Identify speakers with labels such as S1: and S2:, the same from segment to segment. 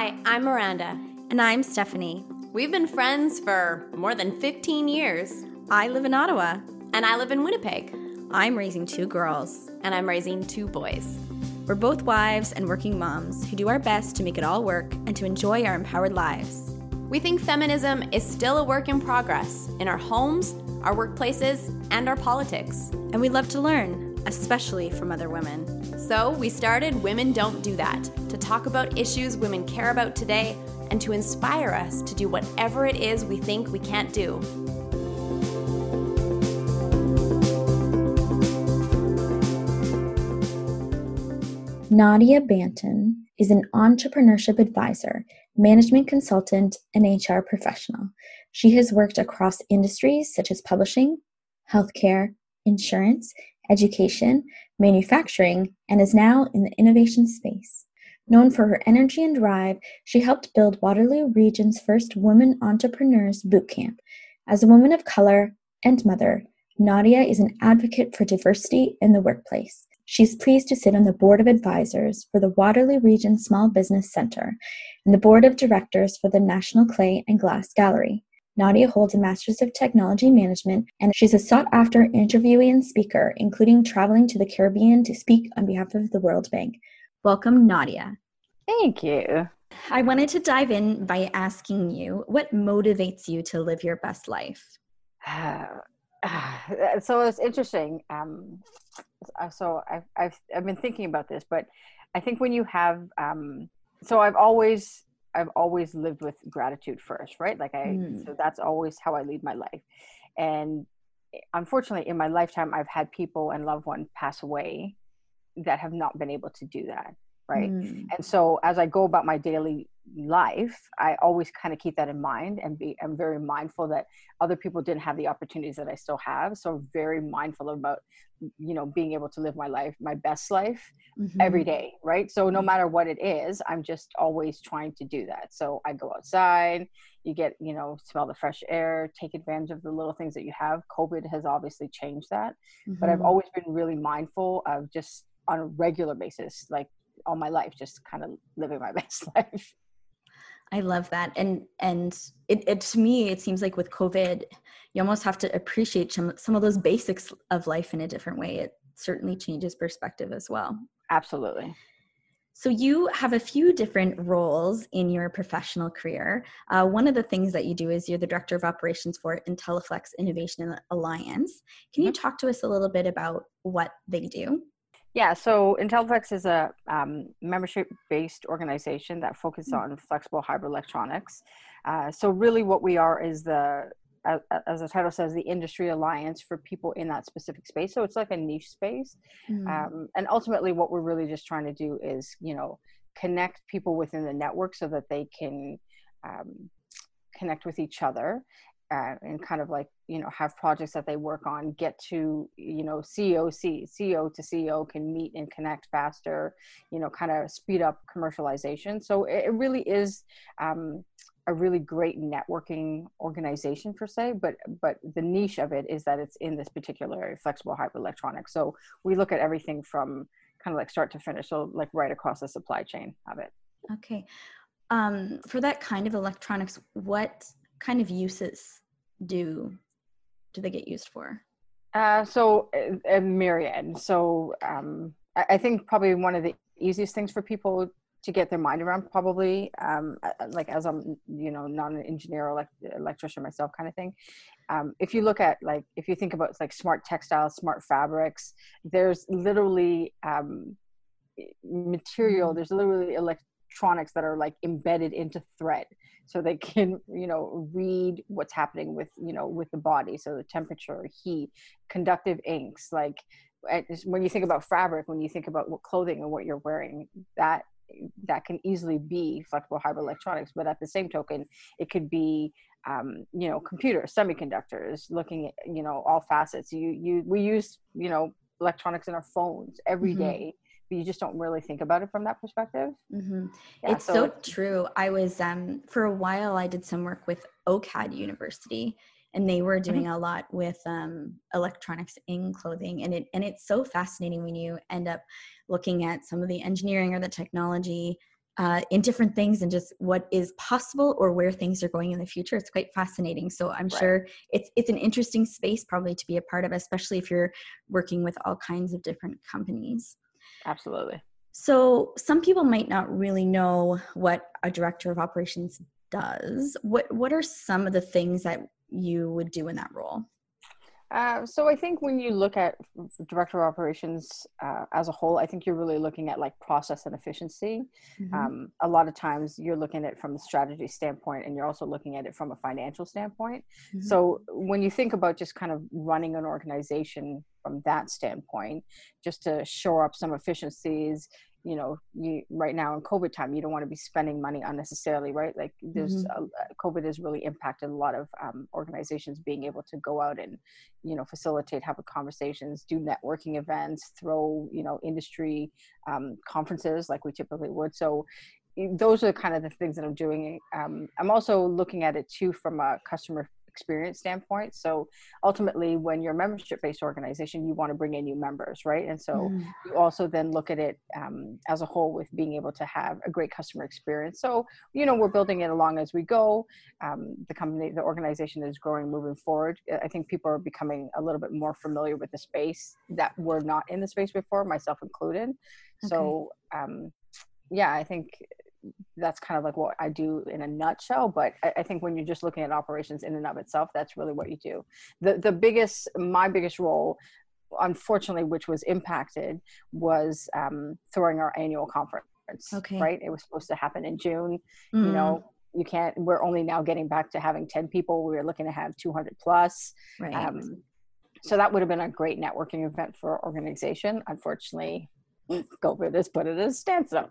S1: Hi, I'm Miranda.
S2: And I'm Stephanie.
S1: We've been friends for more than 15 years.
S2: I live in Ottawa.
S1: And I live in Winnipeg.
S2: I'm raising two girls.
S1: And I'm raising two boys.
S2: We're both wives and working moms who do our best to make it all work and to enjoy our empowered lives.
S1: We think feminism is still a work in progress in our homes, our workplaces, and our politics.
S2: And we love to learn, especially from other women.
S1: So we started Women Don't Do That to talk about issues women care about today and to inspire us to do whatever it is we think we can't do.
S3: Nadia Banton is an entrepreneurship advisor, management consultant, and HR professional. She has worked across industries such as publishing, healthcare, insurance, education, manufacturing, and is now in the innovation space. Known for her energy and drive, she helped build Waterloo Region's first Women Entrepreneurs Bootcamp. As a woman of color and mother, Nadia is an advocate for diversity in the workplace. She's pleased to sit on the board of advisors for the Waterloo Region Small Business Center and the board of directors for the National Clay and Glass Gallery. Nadia holds a Master's of Technology Management, and she's a sought after interviewee and speaker, including traveling to the Caribbean to speak on behalf of the World Bank. Welcome, Nadia.
S4: Thank you.
S2: I wanted to dive in by asking you what motivates you to live your best life?
S4: so it's interesting. Um, so I've, I've, I've been thinking about this, but I think when you have, um, so I've always I've always lived with gratitude first, right? Like I, mm. so that's always how I lead my life. And unfortunately, in my lifetime, I've had people and loved ones pass away that have not been able to do that, right? Mm. And so as I go about my daily life, I always kind of keep that in mind and be, I'm very mindful that other people didn't have the opportunities that I still have. So I'm very mindful about you know being able to live my life my best life mm-hmm. every day right so no matter what it is i'm just always trying to do that so i go outside you get you know smell the fresh air take advantage of the little things that you have covid has obviously changed that mm-hmm. but i've mm-hmm. always been really mindful of just on a regular basis like all my life just kind of living my best life
S2: I love that. And and it, it to me it seems like with COVID, you almost have to appreciate some some of those basics of life in a different way. It certainly changes perspective as well.
S4: Absolutely.
S2: So you have a few different roles in your professional career. Uh, one of the things that you do is you're the director of operations for IntelliFlex Innovation Alliance. Can you mm-hmm. talk to us a little bit about what they do?
S4: Yeah, so IntelliFlex is a um, membership-based organization that focuses mm. on flexible hybrid electronics. Uh, so really, what we are is the, as, as, the title says, the industry alliance for people in that specific space. So it's like a niche space, mm. um, and ultimately, what we're really just trying to do is, you know, connect people within the network so that they can um, connect with each other uh, and kind of like you know have projects that they work on get to you know coc ceo to ceo can meet and connect faster you know kind of speed up commercialization. So it, really is um, a really great networking organization per se but but the niche of it is that it's in this particular area flexible hybrid electronics. So we look at everything from kind of like start to finish so like right across the supply chain of it.
S2: Okay. Um, for that kind of electronics what kind of uses do do they get used for?
S4: Uh, so a, a myriad. So um, I, I, think probably one of the easiest things for people to get their mind around, probably um, like as I'm, you know, not an engineer or like electrician myself, kind of thing. Um, if you look at like if you think about like smart textiles, smart fabrics, there's literally um, material. Mm-hmm. There's literally electronics that are like embedded into thread so they can you know read what's happening with you know with the body. So the temperature heat conductive inks like when you think about fabric when you think about what clothing and what you're wearing that that can easily be flexible hybrid electronics. But at the same token it could be um, you know computers semiconductors looking at you know all facets. You you we use you know electronics in our phones every mm-hmm. day you just don't really think about it from that perspective.
S2: Mm-hmm. Yeah, it's so, so true. I was um, for a while. I did some work with OCAD University, and they were doing mm-hmm. a lot with um, electronics in clothing, and it and it's so fascinating when you end up looking at some of the engineering or the technology uh, in different things and just what is possible or where things are going in the future. It's quite fascinating. So I'm right. sure it's it's an interesting space probably to be a part of, especially if you're working with all kinds of different companies.
S4: Absolutely.
S2: So some people might not really know what a director of operations does. What what are some of the things that you would do in that role?
S4: Uh, so I think when you look at director of operations uh, as a whole, I think you're really looking at like process and efficiency. Mm-hmm. Um, a lot of times you're looking at it from a strategy standpoint, and you're also looking at it from a financial standpoint. Mm-hmm. So when you think about just kind of running an organization from that standpoint, just to shore up some efficiencies, you know you right now in covid time you don't want to be spending money unnecessarily right like there's mm-hmm. a, covid has really impacted a lot of um, organizations being able to go out and you know facilitate have conversations do networking events throw you know industry um, conferences like we typically would so those are kind of the things that i'm doing um, i'm also looking at it too from a customer experience standpoint. So ultimately, when you're a membership based organization, you want to bring in new members, right? And so mm. you also then look at it um, as a whole with being able to have a great customer experience. So, you know, we're building it along as we go. Um, the company, the organization is growing moving forward. I think people are becoming a little bit more familiar with the space that were not in the space before, myself included. Okay. So, um, yeah, I think that's kind of like what I do in a nutshell. But I, I, think when you're just looking at operations in and of itself, that's really what you do. The the biggest, my biggest role, unfortunately, which was impacted, was um, throwing our annual conference. Okay. Right. It was supposed to happen in June. Mm. You know, you can't. We're only now getting back to having ten people. We were looking to have 200 plus. Right. Um, so that would have been a great networking event for our organization. Unfortunately, COVID has put it at a standstill.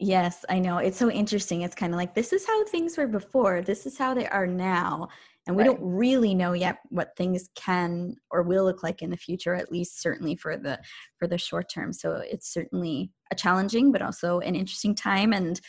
S2: Yes, I know. It's so interesting. It's kind of like this is how things were before, this is how they are now. And we right. don't really know yet what things can or will look like in the future, at least certainly for the for the short term. So it's certainly a challenging but also an interesting time and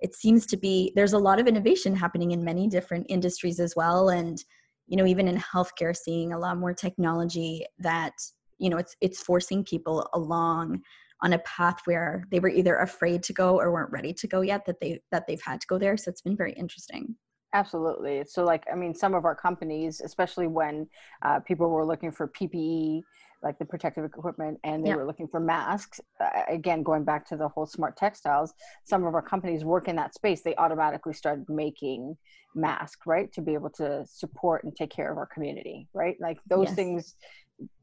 S2: it seems to be there's a lot of innovation happening in many different industries as well and you know even in healthcare seeing a lot more technology that you know it's it's forcing people along on a path where they were either afraid to go or weren't ready to go yet that they that they've had to go there. So it's been very interesting.
S4: Absolutely. So like i mean some of our companies especially when uh, people were looking for ppe like the protective equipment and they yep. were looking for masks uh, again going back to the whole smart textiles some of our companies work in that space. They automatically started making masks right to be able to support and take care of our community right? Like those yes. things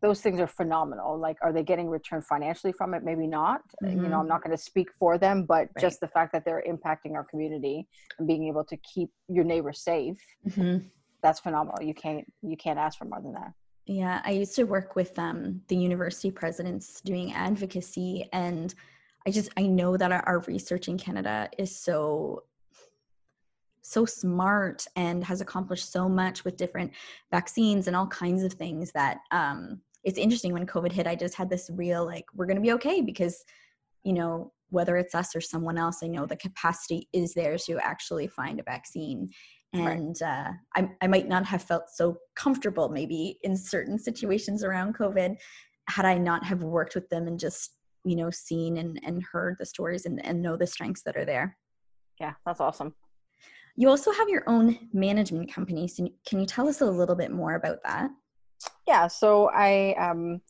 S4: those things are phenomenal like are they getting return financially from it maybe not mm-hmm. you know i'm mm-hmm. not going to speak for them but right. just the fact that they're impacting our community and being able to keep your neighbors safe mm-hmm. that's phenomenal you can't you can't ask for more than that
S2: yeah i used to work with um, the university presidents doing advocacy and i just i know that our, our research in canada is so so smart and has accomplished so much with different vaccines and all kinds of things that um, it's interesting when covid hit i just had this real like we're going to be okay because you know whether it's us or someone else i know the capacity is there to actually find a vaccine. And right. uh, I, I might not have felt so comfortable maybe in certain situations around covid had i not have worked with them and just you know seen and, and heard the stories and, and know the strengths that are there.
S4: Yeah that's awesome
S2: you also have your own management company. So can you tell us a little bit more about that?
S4: Yeah, so I um,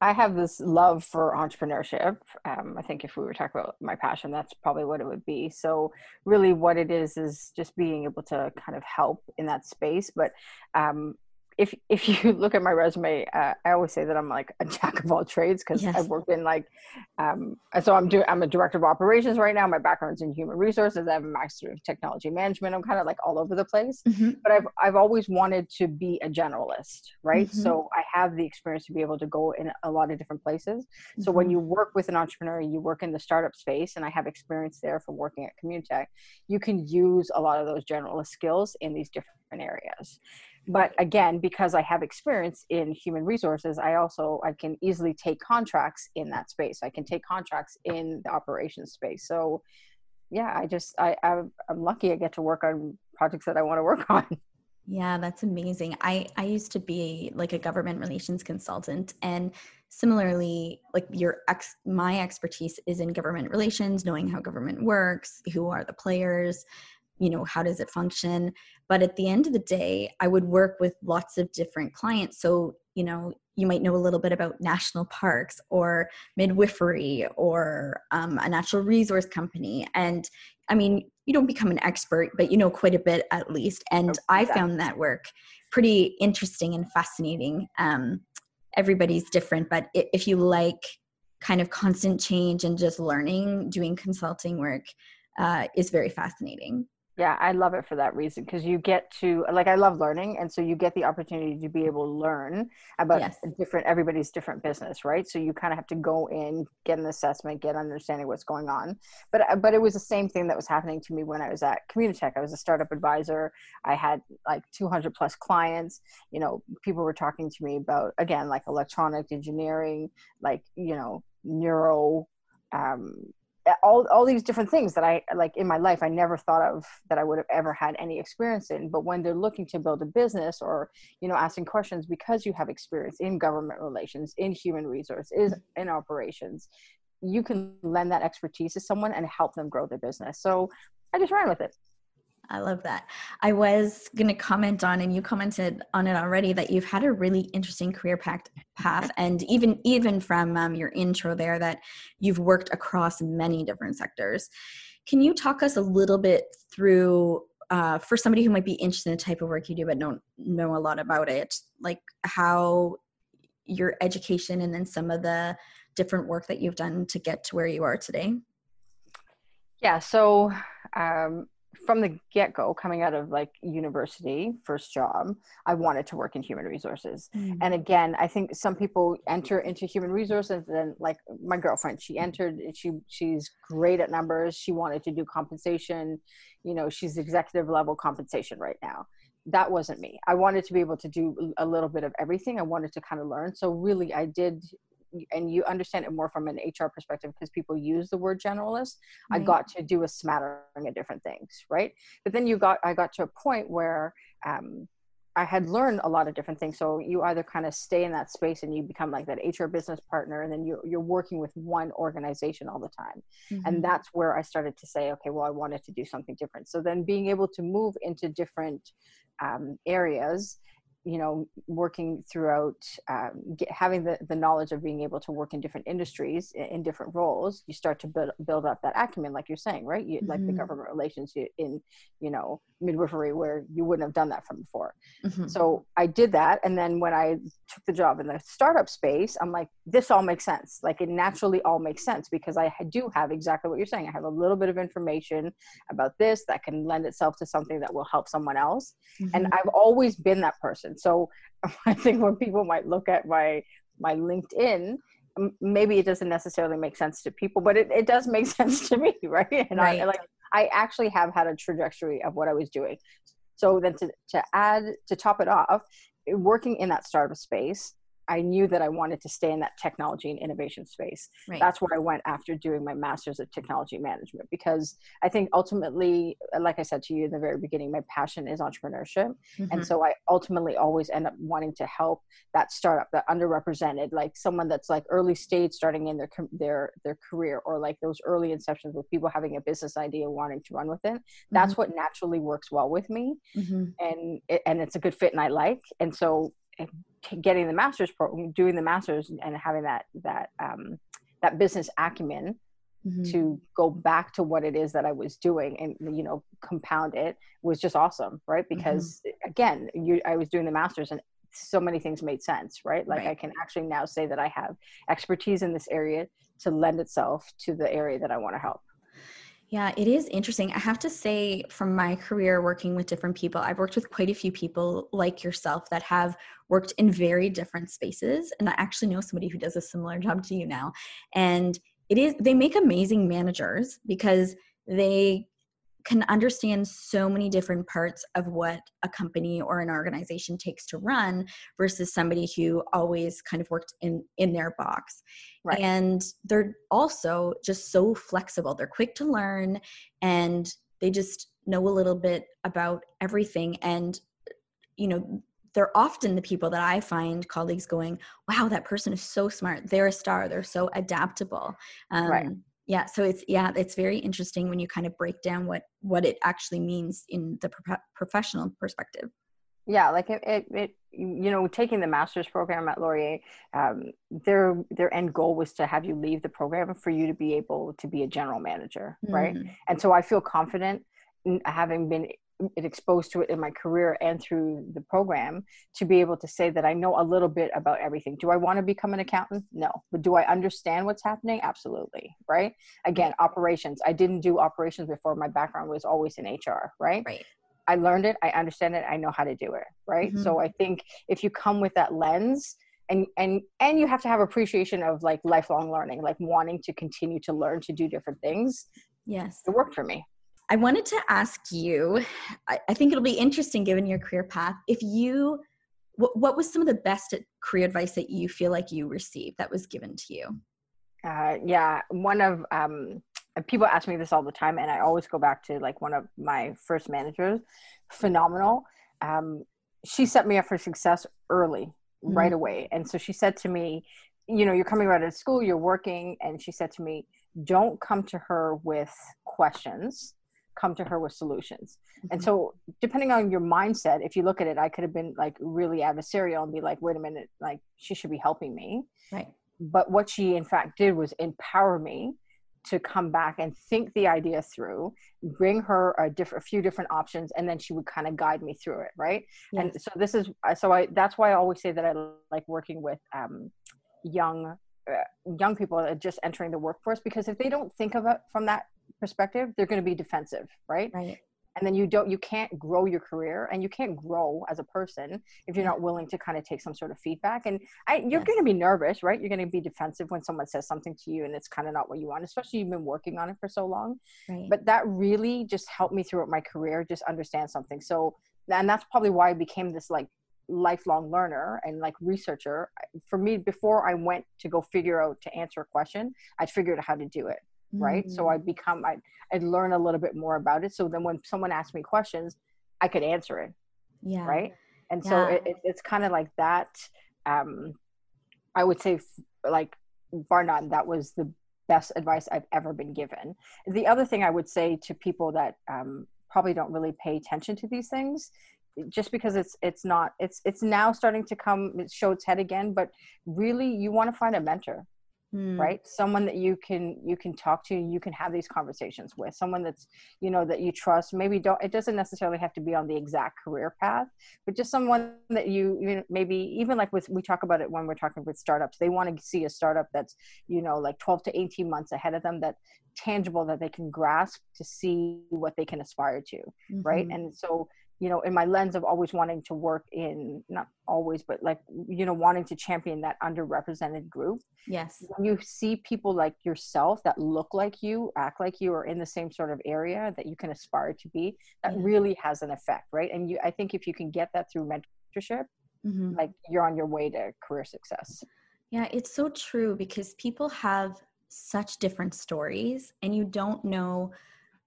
S4: I have this love for entrepreneurship. Um, I think if we were talking about my passion, that's probably what it would be. So really, what it is is just being able to kind of help in that space. But um, if if you look at my resume, uh, I always say that I'm like a jack of all trades because yes. I've worked in like, um, so I'm doing I'm a director of operations right now. My background's in human resources. I have a master of technology management. I'm kind of like all over the place, mm-hmm. but I've I've always wanted to be a generalist, right? Mm-hmm. So I have the experience to be able to go in a lot of different places. Mm-hmm. So when mm-hmm. you work with an entrepreneur, you work in the startup space, and I have experience there from working at Communitech. You can use a lot of those generalist skills in these different areas but again because i have experience in human resources i also i can easily take contracts in that space. I can take contracts in the operations space. So yeah i just i i'm, I'm lucky i get to work on projects that i want to work on.
S2: Yeah that's amazing. I i used to be like a government relations consultant and similarly like your ex my expertise is in government relations knowing how government works who are the players you know how does it function? But at the end of the day i would work with lots of different clients. So you know you might know a little bit about national parks or midwifery or um, a natural resource company. And i mean you don't become an expert but you know quite a bit at least. And i found that work pretty interesting and fascinating. Um, everybody's different but if you like kind of constant change and just learning doing consulting work uh, is very fascinating
S4: yeah i love it for that reason because you get to like i love learning and so you get the opportunity to be able to learn about yes. different everybody's different business right? So you kind of have to go in get an assessment get understanding what's going on. But uh, but it was the same thing that was happening to me when i was at communitech. I was a startup advisor. I had like 200 plus clients. You know people were talking to me about again like electronic engineering like you know neuro um, all all these different things that I like in my life I never thought of that I would have ever had any experience in. But when they're looking to build a business or you know asking questions because you have experience in government relations, in human resources, in operations, you can lend that expertise to someone and help them grow their business. So I just ran with it.
S2: I love that. I was going to comment on, and you commented on it already, that you've had a really interesting career path, and even even from um, your intro there, that you've worked across many different sectors. Can you talk us a little bit through, uh, for somebody who might be interested in the type of work you do but don't know a lot about it, like how your education and then some of the different work that you've done to get to where you are today?
S4: Yeah, so um, from the get-go coming out of like university first job i wanted to work in human resources. Mm. and again i think some people enter into human resources and like my girlfriend she entered she she's great at numbers. She wanted to do compensation. You know she's executive level compensation right now. That wasn't me. I wanted to be able to do a little bit of everything. I wanted to kind of learn. So really i did and you understand it more from an HR perspective because people use the word generalist. I got to do a smattering of different things, right? But then you got, I got to a point where um, I had learned a lot of different things. So you either kind of stay in that space and you become like that HR business partner, and then you're you're working with one organization all the time. Mm-hmm. And that's where I started to say, okay, well, I wanted to do something different. So then being able to move into different um, areas you know working throughout um, get, having the, the knowledge of being able to work in different industries in, in different roles you start to build, build up that acumen like you're saying right you, mm-hmm. like the mm-hmm. government relations in you know midwifery where you wouldn't have done that from before mm-hmm. so i did that and then when i took the job in the startup space i'm like this all makes sense like it naturally all makes sense because i do have exactly what you're saying i have a little bit of information about this that can lend itself to something that will help someone else mm-hmm. and i've always been that person so i think when people might look at my my linkedin maybe it doesn't necessarily make sense to people but it, it does make sense to me right and right. i like I actually have had a trajectory of what I was doing. So then to, to add, to top it off, working in that startup space, I knew that I wanted to stay in that technology and innovation space. Right. That's where I went after doing my master's of technology management because I think ultimately, like I said to you in the very beginning, my passion is entrepreneurship. Mm-hmm. And so I ultimately always end up wanting to help that startup, that underrepresented, like someone that's like early stage starting in their their their career or like those early inceptions with people having a business idea wanting to run with it. That's mm-hmm. what naturally works well with me. Mm-hmm. And it, and it's a good fit and I like. And so getting the master's program, doing the master's, and having that that um, that business acumen mm-hmm. to go back to what it is that I was doing and you know compound it was just awesome, right? Because mm-hmm. again, you I was doing the master's and so many things made sense, right? Like right. I can actually now say that I have expertise in this area to lend itself to the area that I want to help.
S2: Yeah, it is interesting. I have to say, from my career working with different people, I've worked with quite a few people like yourself that have worked in very different spaces. And I actually know somebody who does a similar job to you now. And it is, they make amazing managers because they can understand so many different parts of what a company or an organization takes to run versus somebody who always kind of worked in in their box right. and they're also just so flexible they're quick to learn and they just know a little bit about everything and you know they're often the people that I find colleagues going, wow, that person is so smart. They're a star. They're so adaptable. Um, right. Yeah. So it's, yeah, it's very interesting when you kind of break down what, what it actually means in the pro- professional perspective.
S4: Yeah. Like it, it, it, you know, taking the master's program at Laurier, um, their, their end goal was to have you leave the program for you to be able to be a general manager. Right. And so I feel confident having been exposed to it in my career and through the program to be able to say that I know a little bit about everything. Do I want to become an accountant? No. But do I understand what's happening? Absolutely. Right. Again, operations. I didn't do operations before. My background was always in HR. Right.
S2: Right.
S4: I learned it. I understand it. I know how to do it. Right. Mm-hmm. So I think if you come with that lens, and and and you have to have appreciation of like lifelong learning like wanting to continue to learn to do different things
S2: yes
S4: it worked for me
S2: I wanted to ask you, I, I, think it'll be interesting given your career path, if you, what, what was some of the best career advice that you feel like you received that was given to you?
S4: Uh, yeah, one of, um, people ask me this all the time and I always go back to like one of my first managers, phenomenal. Um, she set me up for success early, mm-hmm. right away. And so she said to me, you know, you're coming right out of school, you're working. And she said to me, don't come to her with questions come to her with solutions. Mm-hmm. And so, depending on your mindset, if you look at it, I could have been like really adversarial and be like, wait a minute, like she should be helping me.
S2: Right.
S4: But what she in fact did was empower me to come back and think the idea through, bring her a, different, a few different options, and then she would kind of guide me through it. Right. Yes. And so this is, so I, that's why I always say that I like working with um, young uh, young people that are just entering the workforce because if they don't think of it from that perspective they're going to be defensive right?
S2: Right.
S4: And then you don't you can't grow your career and you can't grow as a person if you're not willing to kind of take some sort of feedback. And I, you're yes. going to be nervous right? You're going to be defensive when someone says something to you and it's kind of not what you want especially you've been working on it for so long.
S2: Right.
S4: but that really just helped me throughout my career just understand something. So and that's probably why i became this like lifelong learner and like researcher. For me before i went to go figure out to answer a question i'd figured out how to do it right? So i mm. become i i'd learn a little bit more about it. So then when someone asked me questions i could answer it
S2: yeah.
S4: right? And yeah. so it, it, it's kind of like that um i would say like bar none that was the best advice i've ever been given. The other thing i would say to people that um, probably don't really pay attention to these things just because it's it's not it's it's now starting to come show its head again but really you want to find a mentor mm. right someone that you can you can talk to you can have these conversations with someone that's you know that you trust maybe don't it doesn't necessarily have to be on the exact career path but just someone that you, you know, maybe even like with we talk about it when we're talking with startups they want to see a startup that's you know like 12 to 18 months ahead of them that tangible that they can grasp to see what they can aspire to mm-hmm. right and so you know in my lens of always wanting to work in not always but like you know wanting to champion that underrepresented group.
S2: Yes.
S4: When you see people like yourself that look like you act like you are in the same sort of area that you can aspire to be that yeah. really has an effect right? And you i think if you can get that through mentorship mm-hmm. like you're on your way to career success.
S2: Yeah it's so true because people have such different stories and you don't know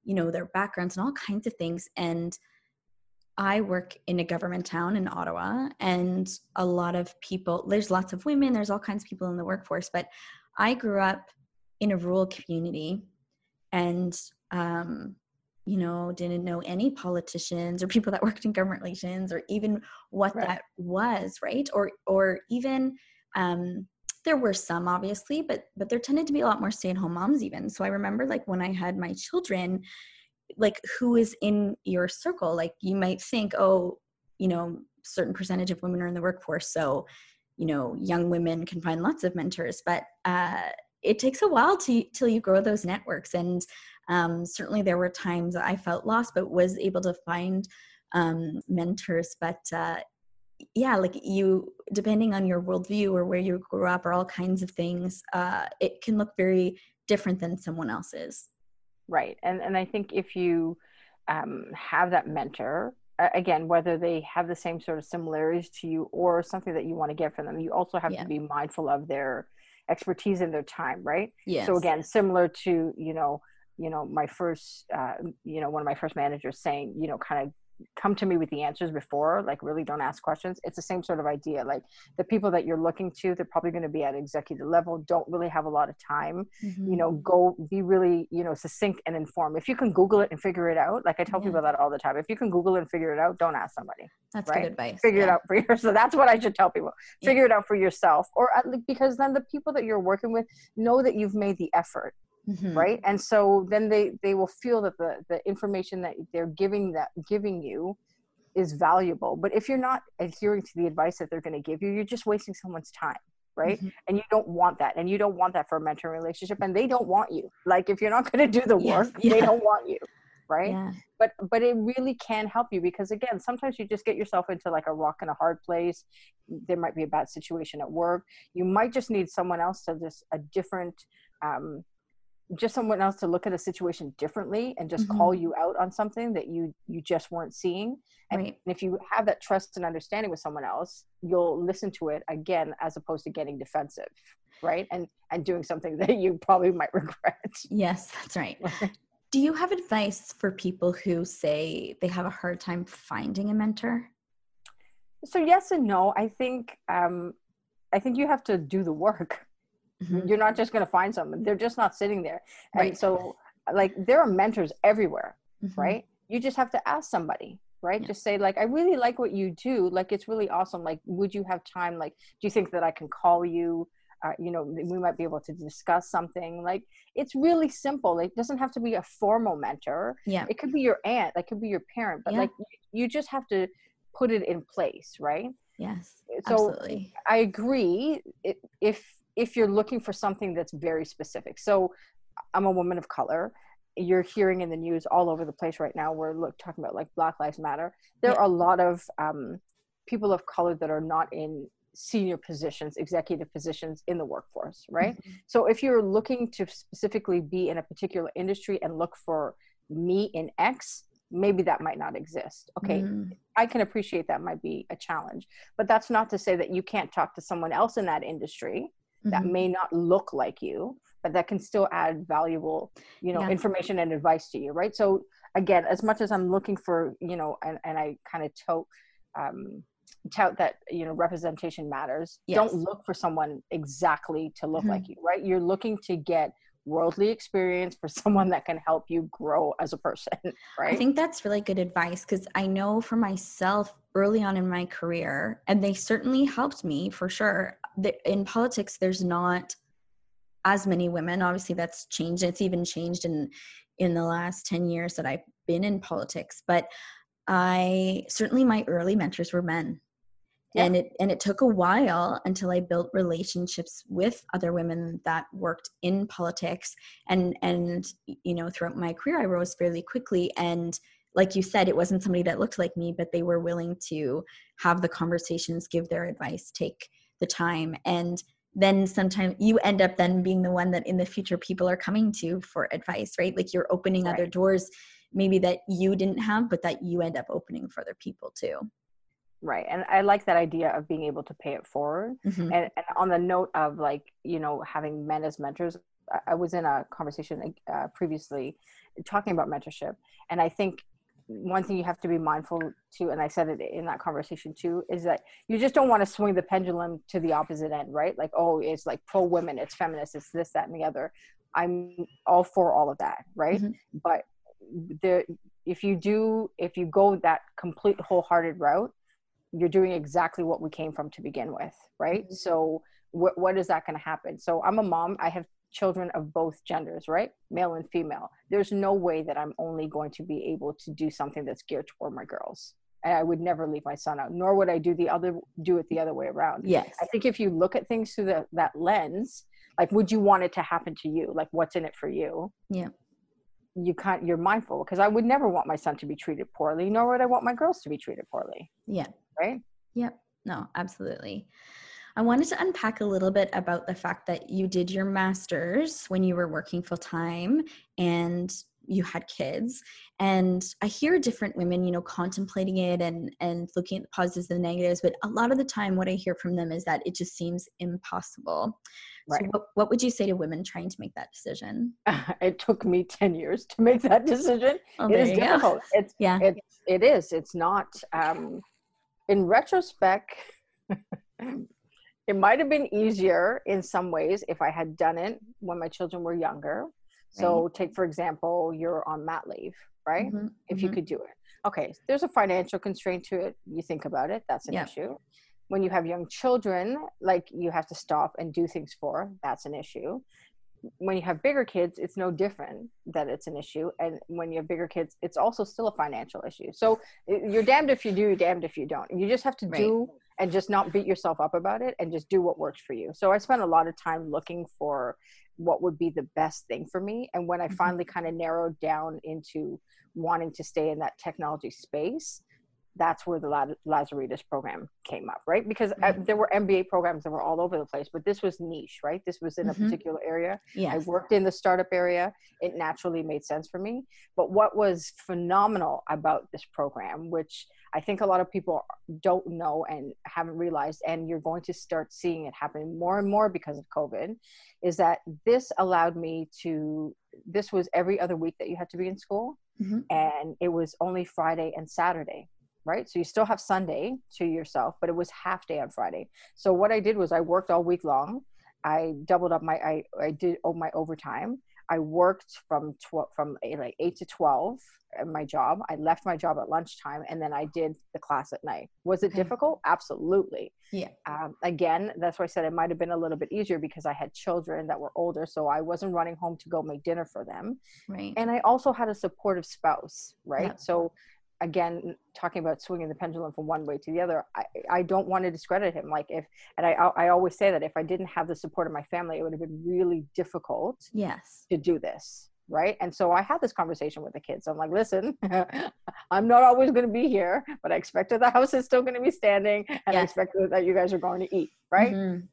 S2: you know their backgrounds and all kinds of things. And I work in a government town in Ottawa, and a lot of people, there's lots of women, there's all kinds of people in the workforce, but I grew up in a rural community and, um, you know, didn't know any politicians or people that worked in government relations or even what right. that was, right? Or, or even, um, there were some obviously, but but there tended to be a lot more stay-at-home moms even. So I remember like when I had my children, like who is in your circle? Like you might think oh you know certain percentage of women are in the workforce so you know young women can find lots of mentors. But uh, it takes a while to till you grow those networks. And um, certainly there were times i felt lost but was able to find um, mentors. But uh, yeah like you depending on your worldview or where you grew up or all kinds of things uh, it can look very different than someone else's
S4: right and and i think if you um, have that mentor again whether they have the same sort of similarities to you or something that you want to get from them you also have yeah. to be mindful of their expertise and their time right
S2: yes.
S4: so again similar to you know you know my first uh, you know one of my first managers saying you know kind of come to me with the answers before like really don't ask questions it's the same sort of idea like the people that you're looking to they're probably going to be at executive level don't really have a lot of time mm-hmm. you know go be really you know succinct and informed if you can google it and figure it out like i tell yeah. people that all the time if you can google it and figure it out don't ask somebody
S2: that's right? good advice
S4: figure yeah. it out for yourself so that's what i should tell people figure yeah. it out for yourself or at, because then the people that you're working with know that you've made the effort mm-hmm. right and so then they they will feel that the the information that they're giving that giving you is valuable but if you're not adhering to the advice that they're going to give you you're just wasting someone's time right mm-hmm. and you don't want that and you don't want that for a mentor relationship and they don't want you like if you're not going to do the work yes. they don't want you right yeah. but but it really can help you because again sometimes you just get yourself into like a rock and a hard place there might be a bad situation at work you might just need someone else to just a different um, just someone else to look at a situation differently and just mm-hmm. call you out on something that you you just weren't seeing. And, right. if you have that trust and understanding with someone else you'll listen to it again as opposed to getting defensive right? And and doing something that you probably might regret.
S2: Yes that's right. Do you have advice for people who say they have a hard time finding a mentor?
S4: So yes and no. I think um i think you have to do the work Mm-hmm. You're not just going to find someone. They're just not sitting there. Right. And so like there are mentors everywhere, mm-hmm. right? You just have to ask somebody, right? Yeah. Just say like I really like what you do. Like it's really awesome. Like would you have time like do you think that I can call you? Uh, you know we might be able to discuss something like it's really simple it doesn't have to be a formal mentor
S2: yeah
S4: it could be your aunt that could be your parent but yeah. like you just have to put it in place right
S2: yes so absolutely.
S4: i agree if if you're looking for something that's very specific. So I'm a woman of color. You're hearing in the news all over the place right now. We're look, talking about like Black Lives Matter. There yeah. are a lot of um, people of color that are not in senior positions, executive positions in the workforce, right? Mm-hmm. So if you're looking to specifically be in a particular industry and look for me in X, maybe that might not exist. Okay, mm. I can appreciate that might be a challenge, but that's not to say that you can't talk to someone else in that industry mm-hmm. that may not look like you but that can still add valuable you know yeah. information and advice to you right so again as much as i'm looking for you know and, and i kind of tout um tout that you know representation matters yes. don't look for someone exactly to look mm-hmm. like you right you're looking to get worldly experience for someone that can help you grow as a person right
S2: i think that's really good advice because i know for myself early on in my career and they certainly helped me for sure in politics there's not as many women. Obviously that's changed it's even changed in in the last 10 years that i've been in politics but i certainly my early mentors were men. Yeah. and it and it took a while until i built relationships with other women that worked in politics and and you know throughout my career i rose fairly quickly. And like you said it wasn't somebody that looked like me but they were willing to have the conversations give their advice take the time. And then sometimes you end up then being the one that in the future people are coming to for advice right? Like you're opening right. other doors maybe that you didn't have but that you end up opening for other people too.
S4: Right. And i like that idea of being able to pay it forward. Mm-hmm. and, and, on the note of like you know having men as mentors i was in a conversation uh, previously talking about mentorship. And i think one thing you have to be mindful to and i said it in that conversation too is that you just don't want to swing the pendulum to the opposite end right? Like oh it's like pro women it's feminist it's this that and the other. I'm all for all of that right? Mm-hmm. but there if you do if you go that complete wholehearted route you're doing exactly what we came from to begin with right? Mm-hmm. so wh- what is that going to happen? So i'm a mom i have children of both genders right? Male and female. There's no way that i'm only going to be able to do something that's geared toward my girls. And i would never leave my son out nor would i do the other do it the other way around.
S2: Yes.
S4: I think if you look at things through the, that lens like would you want it to happen to you? Like what's in it for you?
S2: Yeah.
S4: You can't you're mindful because i would never want my son to be treated poorly nor would i want my girls to be treated poorly.
S2: Yeah.
S4: Right?
S2: Yep. No, absolutely. I wanted to unpack a little bit about the fact that you did your master's when you were working full time and you had kids. And i hear different women you know contemplating it and and looking at the positives and the negatives but a lot of the time what i hear from them is that it just seems impossible. Right. so what, what would you say to women trying to make that decision?
S4: It took me 10 years to make that decision. Oh, it is difficult go. it's yeah. it, it is. It's not um in retrospect it might have been easier in some ways if I had done it when my children were younger. So, right. take for example, you're on mat leave, right? Mm-hmm. If you mm-hmm. could do it. Okay, there's a financial constraint to it. You think about it, that's an yeah. issue. When you have young children, like you have to stop and do things for, that's an issue. When you have bigger kids, it's no different that it's an issue. And when you have bigger kids, it's also still a financial issue. So you're damned if you do, damned if you don't. You just have to right. do and just not beat yourself up about it and just do what works for you. So I spent a lot of time looking for what would be the best thing for me. And when I mm-hmm. finally kind of narrowed down into wanting to stay in that technology space, that's where the Lazaridis program came up, right? Because uh, mm-hmm. there were MBA programs that were all over the place, but this was niche, right? This was in a mm-hmm. particular area. Yes. I worked in the startup area. It naturally made sense for me. But what was phenomenal about this program, which I think a lot of people don't know and haven't realized, and you're going to start seeing it happening more and more because of COVID, is that this allowed me to, this was every other week that you had to be in school. Mm-hmm. And it was only Friday and Saturday right? So you still have Sunday to yourself, but it was half day on Friday. So what I did was I worked all week long. I doubled up my I I did my overtime. I worked from 12 from like 8 to 12 at my job. I left my job at lunchtime and then I did the class at night. Was it okay. difficult? Absolutely.
S2: Yeah.
S4: Um, again, that's why I said it might have been a little bit easier because I had children that were older, so I wasn't running home to go make dinner for them.
S2: Right.
S4: And I also had a supportive spouse, right? Yeah. So again talking about swinging the pendulum from one way to the other i, I don't want to discredit him. Like if and I, I always say that if i didn't have the support of my family it would have been really difficult
S2: yes.
S4: to do this right? And so i had this conversation with the kids. I'm like listen i'm not always going to be here but i expect that the house is still going to be standing and yes. i expect that you guys are going to eat right? Mm-hmm.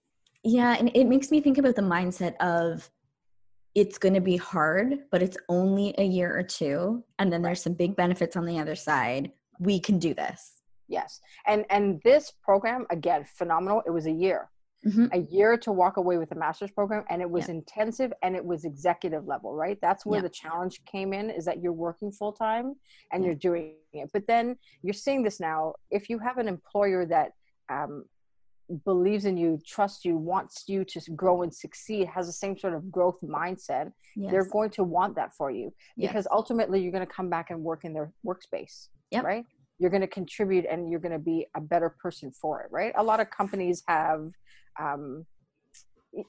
S2: yeah and it makes me think about the mindset of it's going to be hard, but it's only a year or two. And then there's some big benefits on the other side. We can do this.
S4: Yes. And and this program, again, phenomenal. It was a year. Mm-hmm. A year to walk away with a master's program and it was yeah. intensive and it was executive level, right? That's where yeah. the challenge came in is that you're working full time and yeah. you're doing it. But then you're seeing this now. If you have an employer that um, believes in you, trusts you, wants you to grow and succeed, has the same sort of growth mindset, yes. they're going to want that for you because yes. ultimately you're going to come back and work in their workspace, yep. right? You're going to contribute and you're going to be a better person for it, right? A lot of companies have um,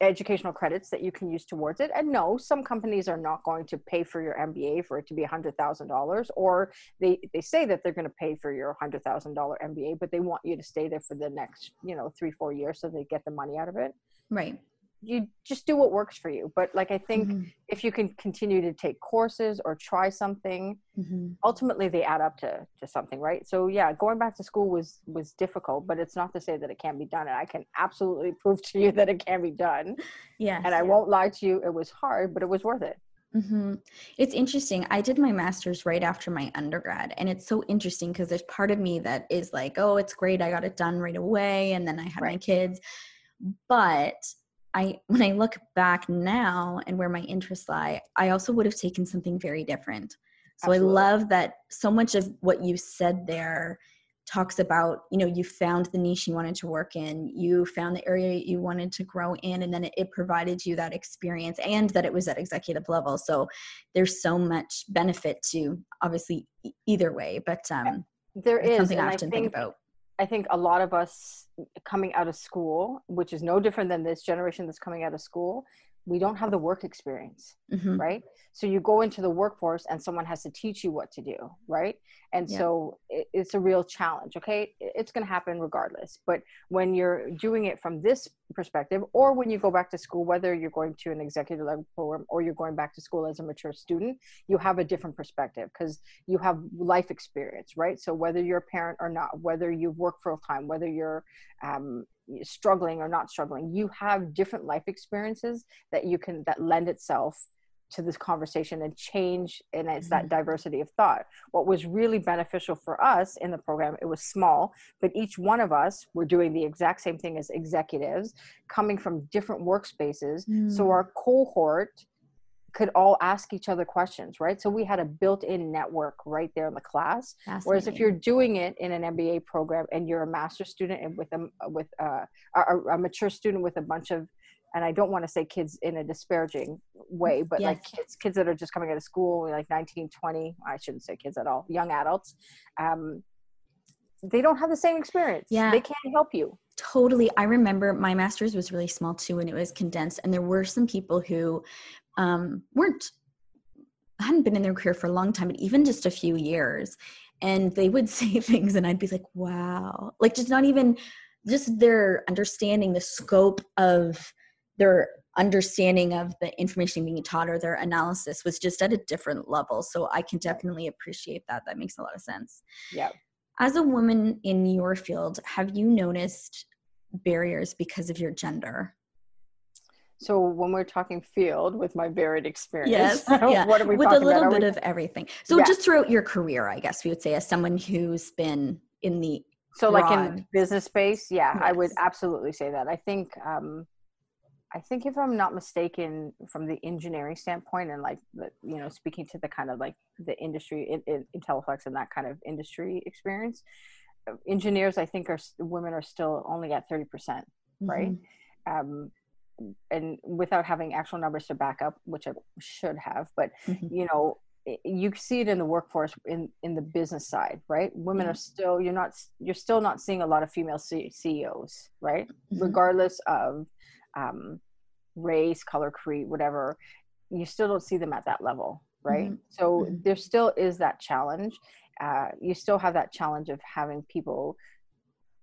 S4: educational credits that you can use towards it. And no, some companies are not going to pay for your MBA for it to be $100,000, or they, they say that they're going to pay for your $100,000 MBA, but they want you to stay there for the next, you know, three, four years so they get the money out of it.
S2: Right
S4: you just do what works for you but like i think mm-hmm. if you can continue to take courses or try something mm-hmm. ultimately they add up to to something right so yeah going back to school was was difficult but it's not to say that it can't be done and i can absolutely prove to you that it can be done
S2: yeah
S4: and i yeah. won't lie to you it was hard but it was worth it
S2: Mm-hmm. It's interesting. I did my master's right after my undergrad, and it's so interesting because there's part of me that is like, oh, it's great. I got it done right away. And then I had right. my kids. But I when I look back now and where my interests lie, I also would have taken something very different. So Absolutely. I love that so much of what you said there talks about, you know, you found the niche you wanted to work in, you found the area you wanted to grow in, and then it, it provided you that experience and that it was at executive level. So there's so much benefit to obviously either way, but um,
S4: there is something I often think, think about. I think a lot of us coming out of school, which is no different than this generation that's coming out of school, we don't have the work experience, mm-hmm. right? So you go into the workforce and someone has to teach you what to do, right? And yeah. so it, it's a real challenge, okay? It's going to happen regardless. But when you're doing it from this perspective, or when you go back to school, whether you're going to an executive level program or you're going back to school as a mature student, you have a different perspective because you have life experience, right? So whether you're a parent or not, whether you've worked full time, whether you're um, struggling or not struggling, you have different life experiences that you can that lend itself to this conversation and change and it's that diversity of thought. What was really beneficial for us in the program it was small but each one of us were doing the exact same thing as executives coming from different workspaces. Mm. so our cohort could all ask each other questions right? So we had a built-in network right there in the class. Whereas if you're doing it in an mba program and you're a master student and with a with a, a, a mature student with a bunch of and I don't want to say kids in a disparaging way, but yes. like kids, kids that are just coming out of school, like 19, 20, I shouldn't say kids at all, young adults, um, they don't have the same experience. Yeah. They can't help you.
S2: Totally. I remember my master's was really small too, and it was condensed. And there were some people who um, weren't, hadn't been in their career for a long time, but even just a few years. And they would say things, and I'd be like, wow. Like, just not even, just their understanding the scope of their understanding of the information being taught or their analysis was just at a different level. So I can definitely appreciate that. That makes a lot of sense.
S4: Yeah.
S2: As a woman in your field, have you noticed barriers because of your gender?
S4: So when we're talking field with my varied experience,
S2: yes, yeah. what are we talking about? with a little bit we... of everything. So yeah. just throughout your career, I guess we would say, as someone who's been in the
S4: so broad... like in business space, yeah, yes. I would absolutely say that. I think um, I think if I'm not mistaken, from the engineering standpoint and like the, you know, speaking to the kind of like the industry in, in, Intelliflex and that kind of industry experience, uh, engineers I think are women are still only at thirty percent, right? Mm-hmm. Um, and without having actual numbers to back up, which I should have, but mm-hmm. you know, you see it in the workforce in in the business side right women mm-hmm. are still you're not you're still not seeing a lot of female C- ceos right mm-hmm. regardless of um, race, color, creed, whatever, you still don't see them at that level, right? Mm-hmm. So mm-hmm. there still is that challenge. Uh, you still have that challenge of having people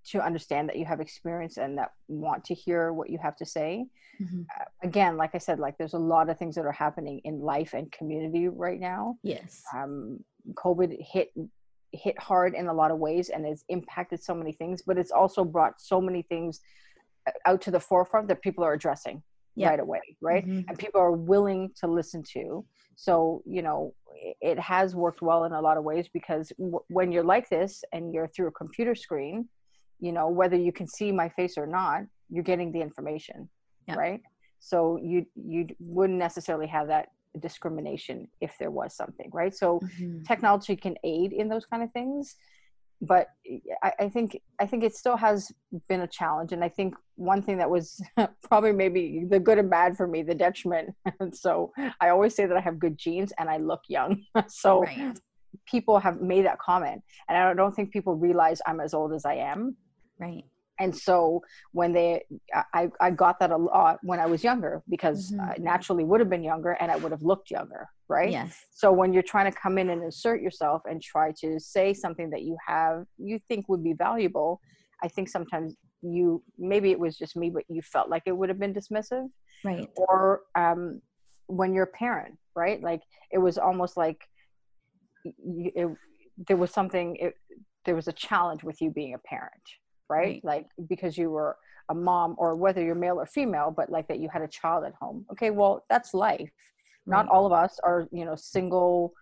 S4: to understand that you have experience and that want to hear what you have to say. Mm-hmm. Uh, again, like I said, like there's a lot of things that are happening in life and community right now.
S2: Yes.
S4: Um, COVID hit hit hard in a lot of ways and has impacted so many things, but it's also brought so many things uh, out to the forefront that people are addressing yep. right away right mm-hmm. and people are willing to listen to so you know it has worked well in a lot of ways because w- when you're like this and you're through a computer screen you know whether you can see my face or not you're getting the information yep. right so you you wouldn't necessarily have that discrimination if there was something right so mm-hmm. technology can aid in those kind of things but I, I, think I think it still has been a challenge, and I think one thing that was probably maybe the good and bad for me, the detriment. so I always say that I have good genes and I look young. so right. people have made that comment, and I don't think people realize I'm as old as I am.
S2: Right
S4: and so when they i i got that a lot when i was younger because mm-hmm. i naturally would have been younger and i would have looked younger right?
S2: Yes.
S4: So when you're trying to come in and insert yourself and try to say something that you have you think would be valuable i think sometimes you maybe it was just me but you felt like it would have been dismissive.
S2: Right.
S4: Or um when you're a parent right? Like it was almost like it, there was something it, there was a challenge with you being a parent right? right? Like because you were a mom or whether you're male or female, but like that you had a child at home. Okay, well, that's life. Not all of us are, you know, single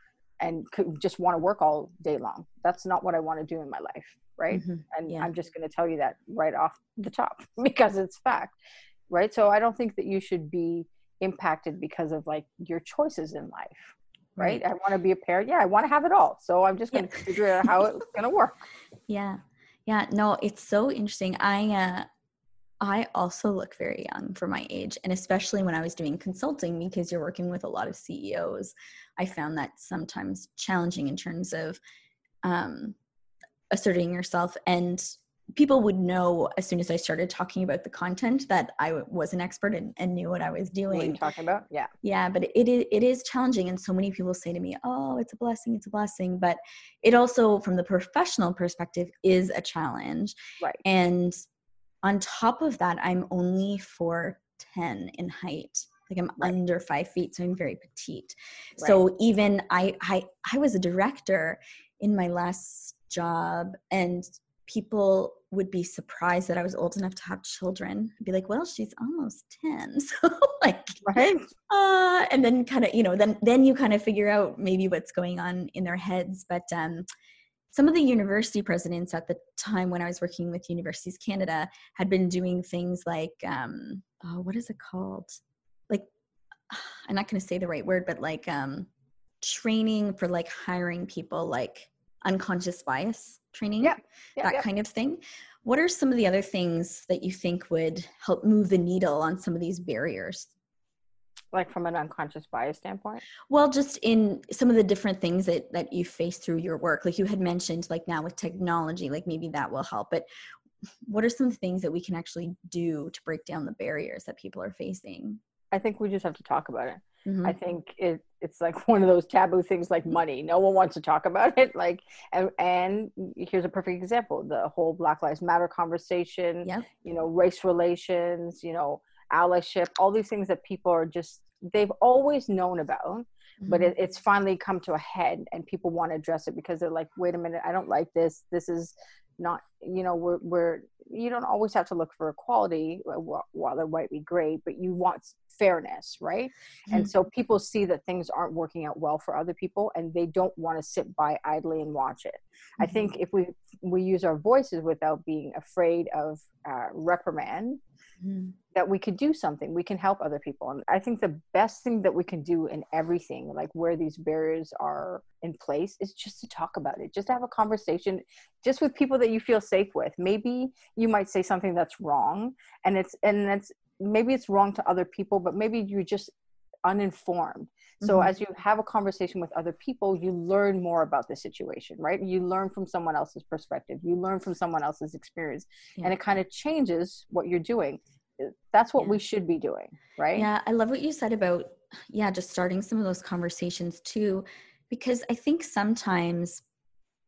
S4: and just want to work all day long. That's not what I want to do in my life, right? Mm-hmm. And yeah. I'm just going to tell you that right off the top because it's fact, right? So I don't think that you should be impacted because of like your choices in life, right? right. I want to be a parent. Yeah, I want to have it all. So I'm just going to yeah. figure out how it's going to work.
S2: Yeah. Yeah, no, it's so interesting. I uh I also look very young for my age, and especially when I was doing consulting because you're working with a lot of CEOs, I found that sometimes challenging in terms of um, asserting yourself and people would know as soon as I started talking about the content that I was an expert and, and knew what I was doing. What
S4: you talking about? Yeah.
S2: Yeah, but it, it, it is challenging. And so many people say to me, oh, it's a blessing, it's a blessing. But it also, from the professional perspective, is a challenge.
S4: Right.
S2: And on top of that, I'm only 4'10 in height. Like I'm right. under five feet, so I'm very petite. Right. So even I, I, I was a director in my last job and people would be surprised that I was old enough to have children. I'd be like, well, she's almost 10. So like
S4: right.
S2: uh and then kind of, you know, then then you kind of figure out maybe what's going on in their heads. But um some of the university presidents at the time when I was working with Universities Canada had been doing things like um oh, what is it called? Like I'm not going to say the right word, but like um training for like hiring people like unconscious bias training,
S4: yeah, yeah
S2: that
S4: yeah.
S2: kind of thing. What are some of the other things that you think would help move the needle on some of these barriers?
S4: Like from an unconscious bias standpoint?
S2: Well, just in some of the different things that that you face through your work, like you had mentioned, like now with technology, like maybe that will help. But what are some things that we can actually do to break down the barriers that people are facing?
S4: I think we just have to talk about it.
S2: Mhm.
S4: I think it it's like one of those taboo things like money. No one wants to talk about it. Like and and here's a perfect example. The whole Black Lives Matter conversation,
S2: Yep.
S4: you know, race relations, you know, allyship, all these things that people are just they've always known about, but
S2: Mhm.
S4: it, it's finally come to a head and people want to address it because they're like, wait a minute, I don't like this. This is not you know we're, we're you don't always have to look for equality while it might be great but you want fairness right? And so people see that things aren't working out well for other people and they don't want to sit by idly and watch it. I
S2: Mhm.
S4: think if we we use our voices without being afraid of uh, reprimand
S2: Mhm.
S4: that we could do something. We can help other people. And i think the best thing that we can do in everything like where these barriers are in place is just to talk about it. Just to have a conversation just with people that you feel safe with. Maybe you might say something that's wrong and it's and that's maybe it's wrong to other people but maybe you're just uninformed so
S2: Mhm.
S4: as you have a conversation with other people you learn more about the situation right you learn from someone else's perspective you learn from someone else's experience
S2: Yeah.
S4: and it kind of changes what you're doing that's what
S2: Yeah.
S4: we should be doing right
S2: Yeah, I love what you said about yeah, just starting some of those conversations too because I think sometimes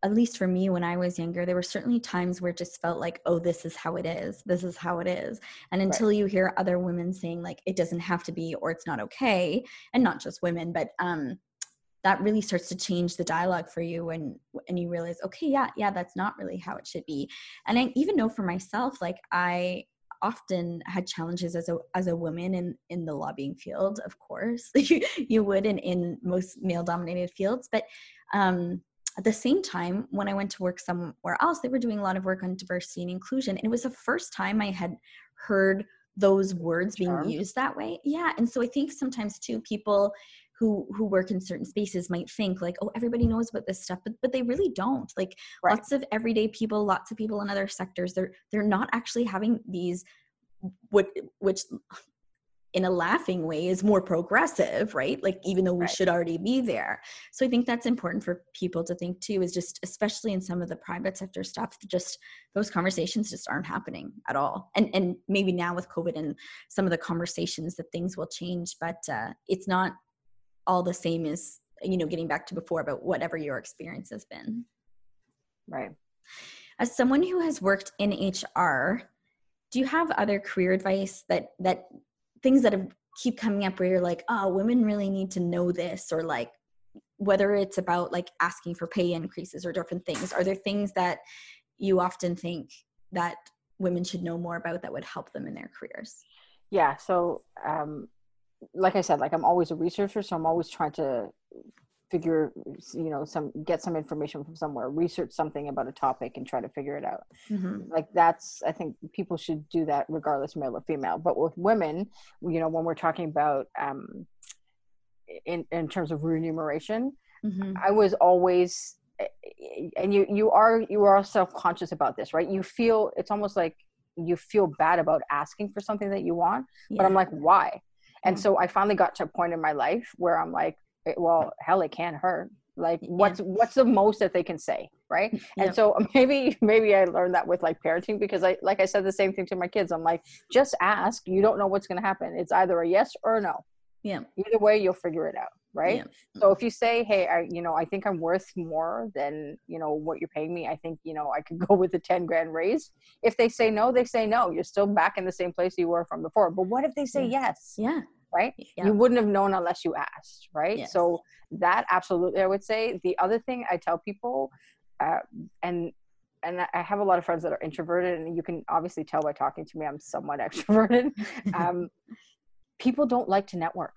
S2: at least for me when I was younger there were certainly times where it just felt like oh this is how it is. This is how it is. And until you hear other women saying like it doesn't have to be or it's not okay and not just women but um that really starts to change the dialogue for you and and you realize okay yeah yeah that's not really how it should be and i even know for myself like i often had challenges as a as a woman in in the lobbying field of course you, you would in in most male dominated fields but um at the same time when i went to work somewhere else they were doing a lot of work on diversity and inclusion and it was the first time i had heard those words being used that way. Yeah and so i think sometimes too people who who work in certain spaces might think like oh everybody knows about this stuff but but they really don't. Like
S4: Right.
S2: lots of everyday people lots of people in other sectors they're they're not actually having these what which in a laughing way is more progressive right? Like even though we
S4: Right.
S2: should already be there. So i think that's important for people to think too is just especially in some of the private sector stuff just those conversations just aren't happening at all. And and maybe now with covid and some of the conversations that things will change but uh, it's not all the same as you know getting back to before about whatever your experience has been.
S4: Right.
S2: As someone who has worked in hr do you have other career advice that that things that have keep coming up where you're like oh women really need to know this or like whether it's about like asking for pay increases or different things are there things that you often think that women should know more about that would help them in their careers?
S4: Yeah so um like i said like i'm always a researcher so i'm always trying to figure you know some get some information from somewhere research something about a topic and try to figure it out.
S2: Mhm.
S4: like that's i think people should do that regardless male or female. But with women you know when we're talking about um in in terms of remuneration
S2: Mhm.
S4: i was always and you you are you are self-conscious about this right? You feel it's almost like you feel bad about asking for something that you want but i'm like why? And so i finally got to a point in my life where i'm like it- well hell it can't hurt. Like
S2: Yeah.
S4: what's what's the most that they can say right? And so maybe maybe i learned that with like parenting because i like i said the same thing to my kids. I'm like just ask. You don't know what's going to happen. It's either a yes or a no.
S2: Yeah.
S4: Either way you'll figure it out right?
S2: Yeah.
S4: so if you say hey i you know i think i'm worth more than you know what you're paying me i think you know i could go with a 10 grand raise if they say no they say no. You're still back in the same place you were from before. But what if they say yes?
S2: Yeah
S4: right
S2: yeah
S4: you wouldn't have known unless you asked right
S2: Yes.
S4: so that absolutely i would say the other thing i tell people uh, and and I have a lot of friends that are introverted, and you can obviously tell by talking to me, I'm somewhat extroverted. um, people don't like to network.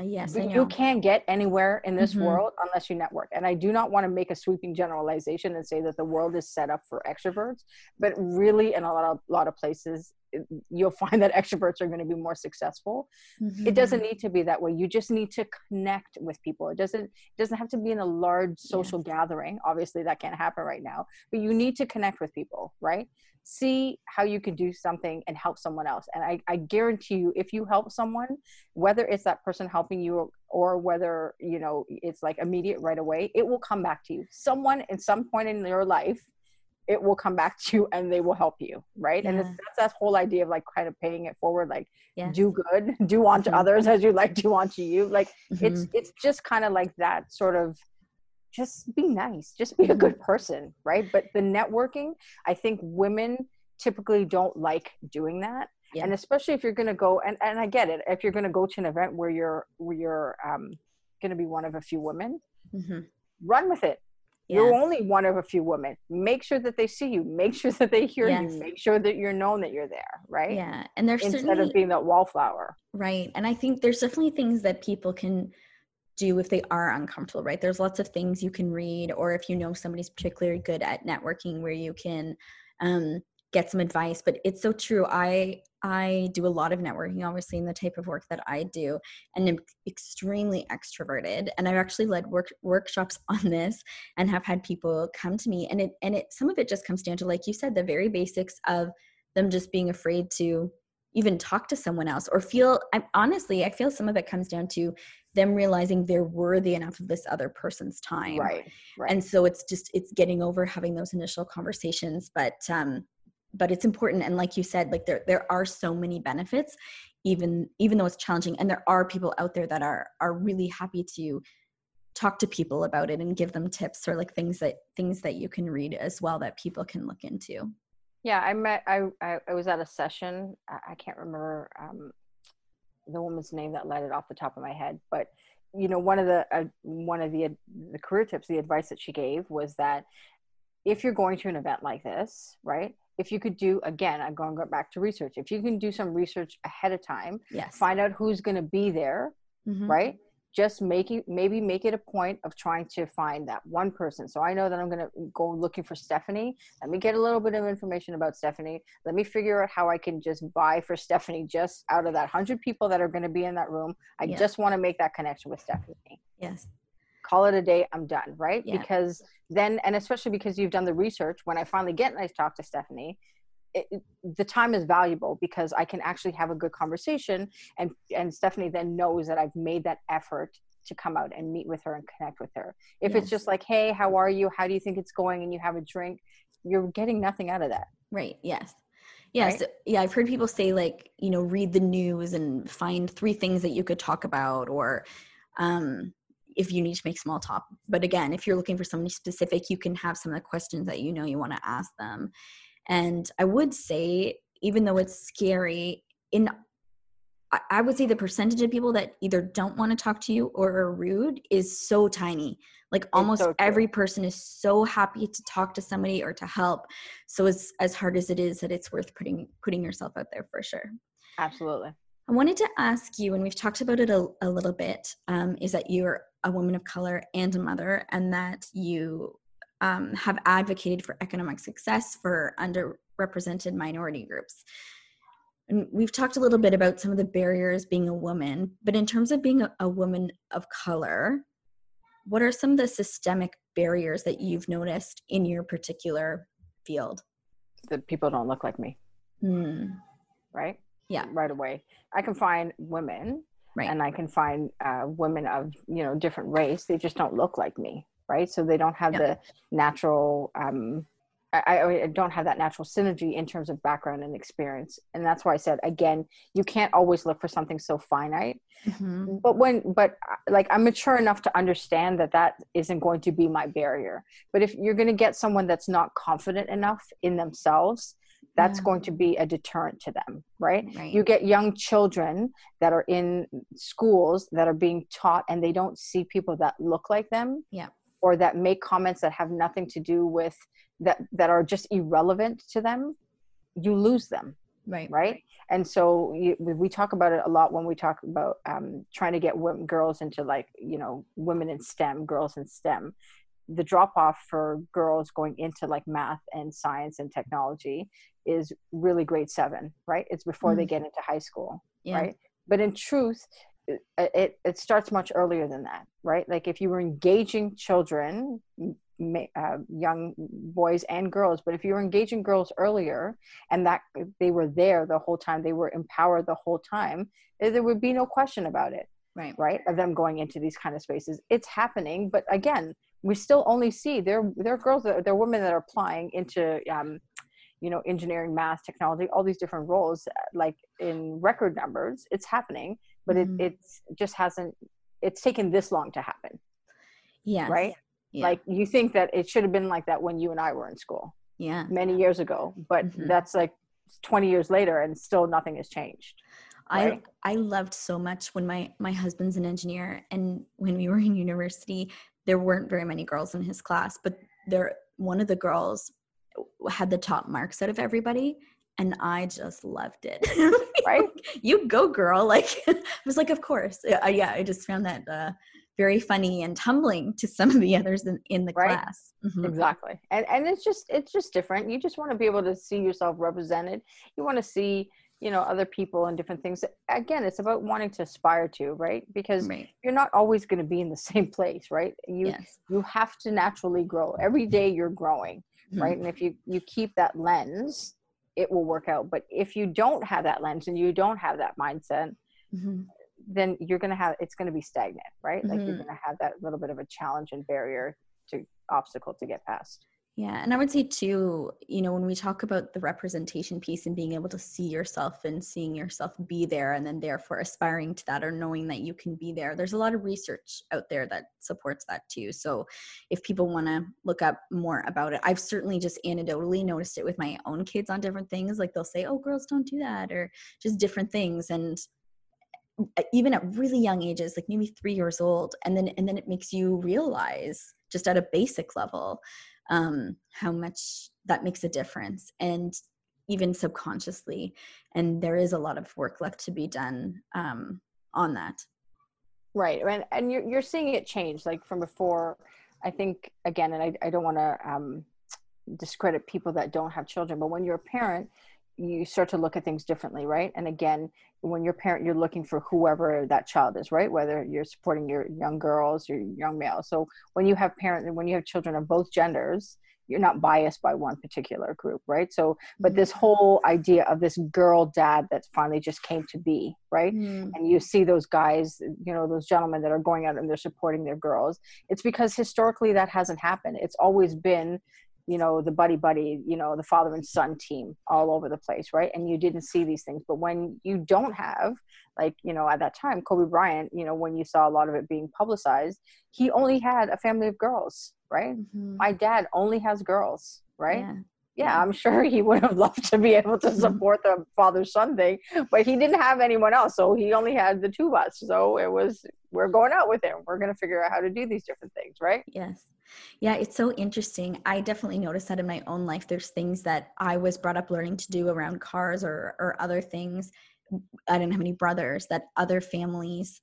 S2: Yes,
S4: you can't get anywhere in this
S2: Mhm.
S4: world unless you network. And I do not want to make a sweeping generalization and say that the world is set up for extroverts, but really, in a lot of lot of places, it- you'll find that extroverts are going to be more successful.
S2: Mm-hmm.
S4: It doesn't need to be that way. You just need to connect with people. It doesn't it doesn't have to be in a large social gathering. Obviously, that can't happen right now. But you need to connect with people, right? See how you can do something and help someone else. And I, I guarantee you, if you help someone, whether it's that person helping you or whether you know it's like immediate right away, it will come back to you. Someone at some point in your life it will come back to you and they will help you right and it's, that's that whole idea of like kind of paying it forward like
S2: Yes.
S4: do good do unto
S2: Mhm.
S4: others as you like do unto you like it's
S2: Mhm.
S4: it's just kind of like that sort of just be nice just be a good person right? But the networking i think women typically don't like doing that.
S2: Yeah.
S4: and especially if you're going to go and, and i get it if you're going to go to an event where you're where you're um, going to be one of a few women
S2: Mhm.
S4: run with it. You're only one of a few women. Make sure that they see you. Make sure that they hear
S2: Yes.
S4: you make sure that you're known that you're there right?
S2: Yeah, and there's
S4: instead of being that wallflower.
S2: Right. And I think there's definitely things that people can do if they are uncomfortable, right? There's lots of things you can read, or if you know somebody's particularly good at networking where you can um, get some advice. But it's so true. I I do a lot of networking, obviously, in the type of work that I do, and am extremely extroverted. And I've actually led work workshops on this and have had people come to me. And it and it some of it just comes down to, like you said, the very basics of them just being afraid to even talk to someone else or feel I, honestly i feel some of it comes down to them realizing they're worthy enough of this other person's time.
S4: Right right.
S2: And so it's just it's getting over having those initial conversations but um but it's important. And like you said like there there are so many benefits even even though it's challenging. And there are people out there that are are really happy to talk to people about it and give them tips or like things that things that you can read as well that people can look into
S4: Yeah, I met. I I, I was at a session. I, I can't remember um, the woman's name that led it off the top of my head, but you know, one of the uh, one of the the career tips, the advice that she gave was that if you're going to an event like this, right? If you could do again, I'm going to go back to research. If you can do some research ahead of time,
S2: yes
S4: find out who's going to be there,
S2: Mhm.
S4: right? Just make it maybe make it a point of trying to find that one person. So I know that I'm gonna go looking for Stephanie. Let me get a little bit of information about Stephanie. Let me figure out how I can just buy for Stephanie just out of that hundred people that are gonna be in that room. I
S2: Yeah.
S4: just want to make that connection with Stephanie.
S2: yes
S4: Call it a day. I'm done, right?
S2: Yeah.
S4: Because then, and especially because you've done the research. When I finally get and I talk to Stephanie, it, the time is valuable because I can actually have a good conversation and and Stephanie then knows that I've made that effort to come out and meet with her and connect with her. If it's just like, "Hey, how are you? How do you think it's going?" and you have a drink, you're getting nothing out of that.
S2: Right. Yes. Yes.
S4: Right?
S2: Yeah. I've heard people say like, you know, read the news and find three things that you could talk about, or um, if you need to make small talk. But again, if you're looking for somebody specific, you can have some of the questions that you know you want to ask them. And I would say, even though it's scary, in I- would say the percentage of people that either don't want to talk to you or are rude is so tiny. Like almost
S4: so
S2: every person is so happy to talk to somebody or to help. So as as hard as it is, that it's worth putting putting yourself out there for sure.
S4: Absolutely.
S2: I wanted to ask you, and we've talked about it a, a little bit, um, is that you're a woman of color and a mother, and that you um, have advocated for economic success for underrepresented minority groups. And we've talked a little bit about some of the barriers being a woman, but in terms of being a, a woman of color, what are some of the systemic barriers that you've noticed in your particular field?
S4: That people don't look like me,
S2: Hmm,
S4: right?
S2: Yeah.
S4: Right away. I can find women
S2: right.
S4: and I can find uh, women of you know different race. They just don't look like me, right? So they don't have
S2: Yeah.
S4: the natural. Um, I, I don't have that natural synergy in terms of background and experience, and that's why I said again, you can't always look for something so finite.
S2: Mhm.
S4: But when, but uh, like I'm mature enough to understand that that isn't going to be my barrier. But if you're going to get someone that's not confident enough in themselves, that's
S2: Yeah.
S4: going to be a deterrent to them, right?
S2: Right.
S4: you get young children that are in schools that are being taught and they don't see people that look like them
S2: Yeah.
S4: Or that make comments that have nothing to do with that that are just irrelevant to them you lose them
S2: right.
S4: right? And so you, we talk about it a lot when we talk about um, trying to get women, girls into like you know women in stem girls in stem. The drop off for girls going into like math and science and technology is really grade seven right? It's before mm. they get into high school yeah. right? But in truth it, it, starts much earlier than that right? Like if you were engaging children uh, young boys and girls but if you were engaging girls earlier and that they were there the whole time they were empowered the whole time eh, there would be no question about it
S2: right.
S4: right of them going into these kind of spaces. It's happening but again we still only see there there are girls that there are women that are applying into um, you know engineering math technology all these different roles like in record numbers. It's happening but mm-hmm. it it's just hasn't it's taken this long to happen
S2: yeah
S4: right yeah. like you think that it should have been like that when you and i were in school
S2: yeah
S4: many years ago but mm-hmm. that's like 20 years later and still nothing has changed
S2: right? i i loved so much when my my husband's an engineer and when we were in university there weren't very many girls in his class but there one of the girls had the top marks out of everybody and I just loved it.
S4: right?
S2: you go, girl. Like, I was like, of course. Yeah, yeah I just found that uh, very funny and humbling to some of the others in, in the right? class.
S4: Mm-hmm. Exactly. And and it's just it's just different. You just want to be able to see yourself represented. You want to see you know other people and different things again it's about wanting to aspire to right because right. you're not always going to be in the same place right you yes. you have to naturally grow every day you're growing mm-hmm. right and if you you keep that lens it will work out. But if you don't have that lens and you don't have that mindset mm-hmm. then you're going to have it's going to be stagnant right? Like mm-hmm. you're going to have that little bit of a challenge and barrier to obstacle to get past
S2: yeah and i would say too you know when we talk about the representation piece and being able to see yourself and seeing yourself be there and then therefore aspiring to that or knowing that you can be there there's a lot of research out there that supports that too. So if people want to look up more about it i've certainly just anecdotally noticed it with my own kids on different things like they'll say oh girls don't do that or just different things and uh, even at really young ages like maybe three years old and then and then it makes you realize just at a basic level um, how much that makes a difference and even subconsciously and there is a lot of work left to be done um, on that.
S4: Right and, and you're, you're seeing it change like from before. I think again and i, I don't want to um, discredit people that don't have children but when you're a parent you start to look at things differently right? And again when you're parent you're looking for whoever that child is right? Whether you're supporting your young girls or young males. So when you have parents and when you have children of both genders you're not biased by one particular group right? So but this mm-hmm. whole idea of this girl dad that finally just came to be right? Mm. and you see those guys you know those gentlemen that are going out and they're supporting their girls. It's because historically that hasn't happened. It's always been you know the buddy buddy you know the father and son team all over the place right and you didn't see these things but when you don't have like you know at that time kobe bryant you know when you saw a lot of it being publicized he only had a family of girls right mm-hmm. my dad only has girls right yeah. Yeah. I'm sure he would have loved to be able to mm-hmm. support the father son thing, but he didn't have anyone else. So he only had the two of us. So it was, we're going out with him. We're going to figure out how to do these different things, right?
S2: Yes. Yeah, it's so interesting. I definitely noticed that in my own life. There's things that I was brought up learning to do around cars or or other things. I didn't have any brothers that other families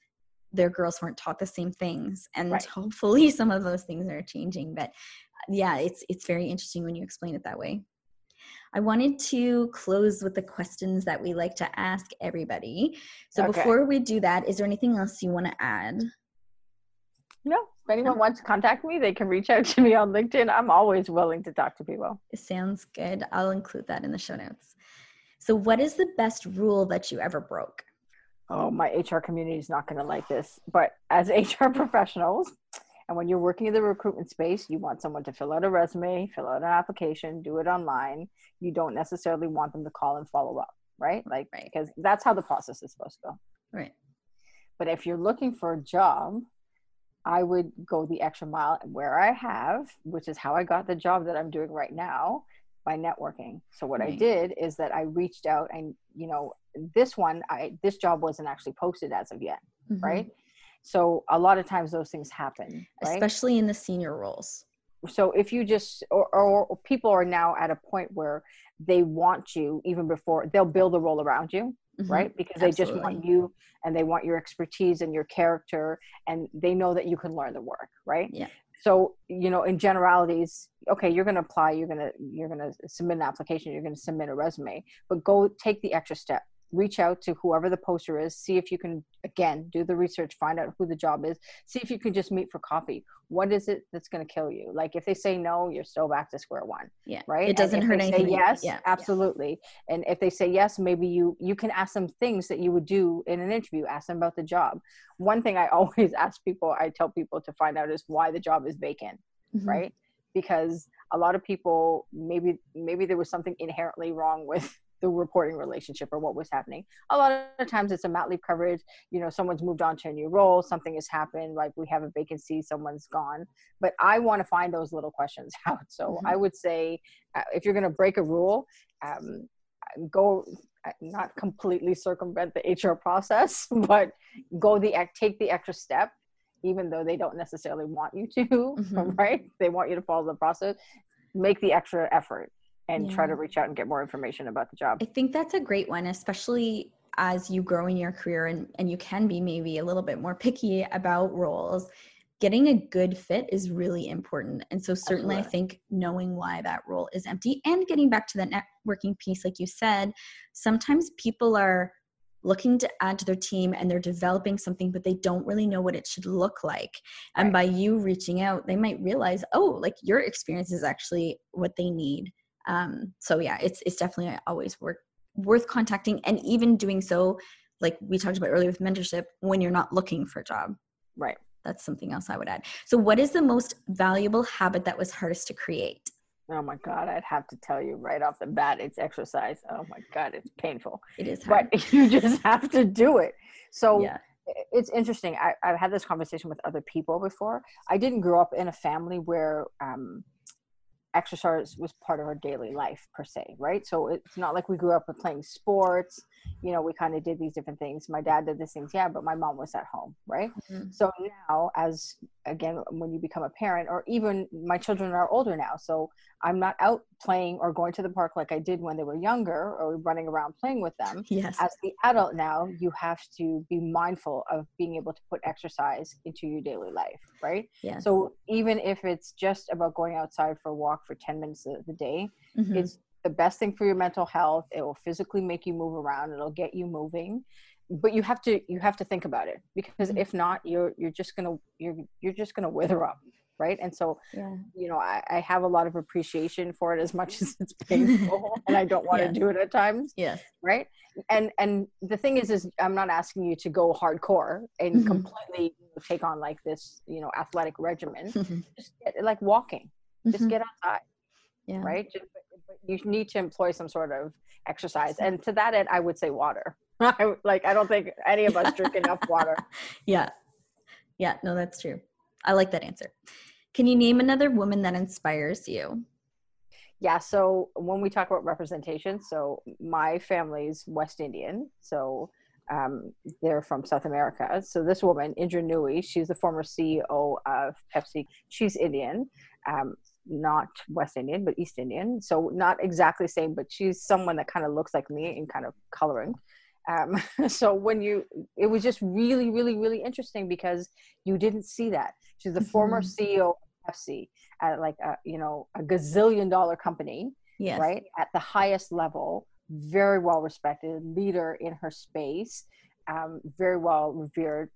S2: their girls weren't taught the same things and right. hopefully some of those things are changing but yeah it's it's very interesting when you explain it that way I wanted to close with the questions that we like to ask everybody. So okay. before we do that, is there anything else you want to add?
S4: No, if anyone wants to contact me, they can reach out to me on LinkedIn. I'm always willing to talk to people.
S2: It sounds good. I'll include that in the show notes. So, what is the best rule that you ever broke?
S4: Oh, my HR community is not going to like this, but as HR professionals, and when you're working in the recruitment space, you want someone to fill out a resume, fill out an application, do it online. You don't necessarily want them to call and follow up, right? Like, right. because that's how the process is supposed to go.
S2: Right.
S4: But if you're looking for a job, I would go the extra mile where I have, which is how I got the job that I'm doing right now by networking. So what right. I did is that I reached out and you know this one I this job wasn't actually posted as of yet, mm-hmm. right? So a lot of times those things happen right?
S2: especially in the senior roles.
S4: So if you just or, or, people are now at a point where they want you even before they'll build a role around you mm-hmm. right? Because they just want you and they want your expertise and your character and they know that you can learn the work right?
S2: Yeah.
S4: So you know in generalities okay you're going to apply you're going to you're going to submit an application you're going to submit a resume but go take the extra step reach out to whoever the poster is see if you can again do the research find out who the job is see if you can just meet for coffee. What is it that's going to kill you? Like if they say no you're still back to square one
S2: yeah
S4: right?
S2: It doesn't hurt anything
S4: say yes yeah absolutely. Yeah. and if they say yes maybe you you can ask them things that you would do in an interview ask them about the job. One thing i always ask people i tell people to find out is why the job is vacant mm-hmm. right? Because a lot of people maybe maybe there was something inherently wrong with the reporting relationship or what was happening. A lot of times it's a mat leave coverage. You know, someone's moved on to a new role, something has happened, like we have a vacancy, someone's gone. But I want to find those little questions out. So mm-hmm. I would say uh, if you're going to break a rule, um, go uh, not completely circumvent the HR process, but go the take the extra step even though they don't necessarily want you to, mm-hmm. right? They want you to follow the process. Make the extra effort and yeah. try to reach out and get more information about the job.
S2: I think that's a great one, especially as you grow in your career and, and you can be maybe a little bit more picky about roles. Getting a good fit is really important. And so, certainly, Absolutely. I think knowing why that role is empty and getting back to that networking piece, like you said, sometimes people are looking to add to their team and they're developing something but they don't really know what it should look like and right. by you reaching out they might realize oh like your experience is actually what they need um, so yeah it's it's definitely always worth worth contacting and even doing so like we talked about earlier with mentorship when you're not looking for a job.
S4: Right.
S2: That's something else i would add. So what is the most valuable habit that was hardest to create?
S4: Oh my god i'd have to tell you right off the bat it's exercise. Oh my god it's painful.
S2: It is hard.
S4: but you just have to do it. So yeah. it's interesting. I, have had this conversation with other people before. I didn't grow up in a family where um, exercise was part of our daily life per se right? So it's not like we grew up with playing sports you know we kind of did these different things. My dad did these things yeah but my mom was at home right? Mm-hmm. so now as again when you become a parent or even my children are older now so i'm not out playing or going to the park like i did when they were younger or running around playing with them.
S2: Yes.
S4: As the adult now you have to be mindful of being able to put exercise into your daily life right?
S2: Yeah.
S4: So even if it's just about going outside for a walk for 10 minutes of the day mm-hmm. it's the best thing for your mental health it will physically make you move around it'll get you moving but you have to you have to think about it because mm-hmm. if not you're you're just gonna you're you're just gonna wither up right and so
S2: yeah.
S4: you know I, I have a lot of appreciation for it as much as it's painful and i don't want to do it at times
S2: yes
S4: right and and the thing is is i'm not asking you to go hardcore and mm-hmm. completely take on like this you know athletic regimen mm-hmm. just get, like walking just mm-hmm. get outside
S2: yeah.
S4: right just, you need to employ some sort of exercise. And to that end i would say water. I, like i don't think any of us drink enough water.
S2: Yeah. Yeah no that's true. I like that answer. Can you name another woman that inspires you?
S4: Yeah so when we talk about representation so my family's west indian. So um, they're from South America. So this woman, Indra Nooyi, she's the former CEO of Pepsi. She's Indian. Um, not West Indian, but East Indian. So not exactly the same, but she's someone that kind of looks like me in kind of coloring. Um, so when you, it was just really, really, really interesting because you didn't see that. She's the mm-hmm. former CEO of Pepsi at like a, you know, a gazillion dollar company,
S2: yes.
S4: right? At the highest level, very well respected leader in her space, um, very well revered.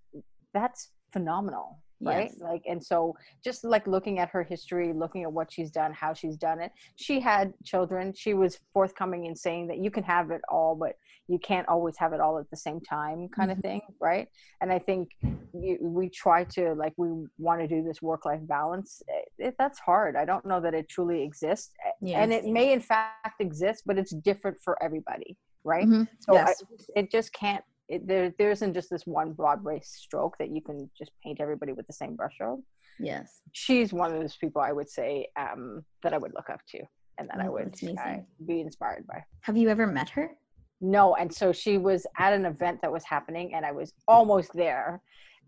S4: That's phenomenal right yes. like and so just like looking at her history looking at what she's done how she's done it she had children she was forthcoming in saying that you can have it all but you can't always have it all at the same time kind mm-hmm. of thing right and i think you, we try to like we want to do this work life balance it, it, that's hard i don't know that it truly exists yes. and it may in fact exist but it's different for everybody right
S2: mm-hmm.
S4: so yes. I, it just can't it, there there isn't just this one broad stroke that you can just paint everybody with the same brushstroke.
S2: Yes,
S4: she's one of those people I would say um, that I would look up to and that oh, I would uh, be inspired by.
S2: Have you ever met her?
S4: No, and so she was at an event that was happening, and I was almost there.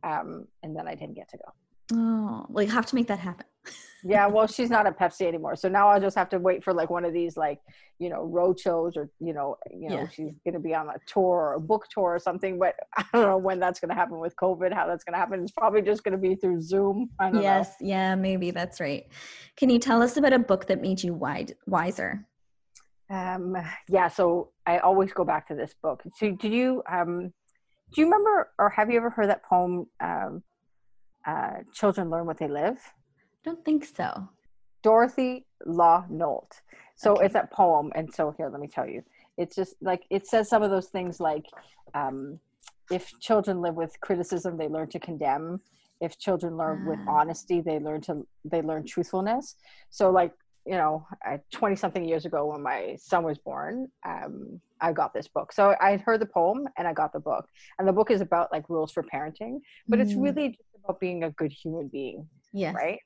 S4: um, and then I didn't get to go.
S2: Oh, well, you have to make that happen.
S4: yeah, well, she's not at Pepsi anymore, so now I'll just have to wait for like one of these like you know road shows or you know you know yeah. she's going to be on a tour or a book tour or something. But I don't know when that's going to happen with COVID. How that's going to happen? It's probably just going to be through Zoom.
S2: yes,
S4: know.
S2: yeah, maybe that's right. Can you tell us about a book that made you wide, wiser?
S4: Um, yeah, so I always go back to this book. So, do you um, do you remember or have you ever heard that poem? Um, uh, children learn what they live.
S2: I don't think so.
S4: Dorothy Law Nolt. So okay. it's a poem, and so here, let me tell you. It's just like it says some of those things like, um, if children live with criticism, they learn to condemn. If children learn with ah. honesty, they learn to they learn truthfulness. So like you know, 20 something years ago when my son was born, um, I got this book. So I heard the poem and I got the book. And the book is about like rules for parenting, but mm. it's really just about being a good human being.
S2: Yeah.
S4: Right.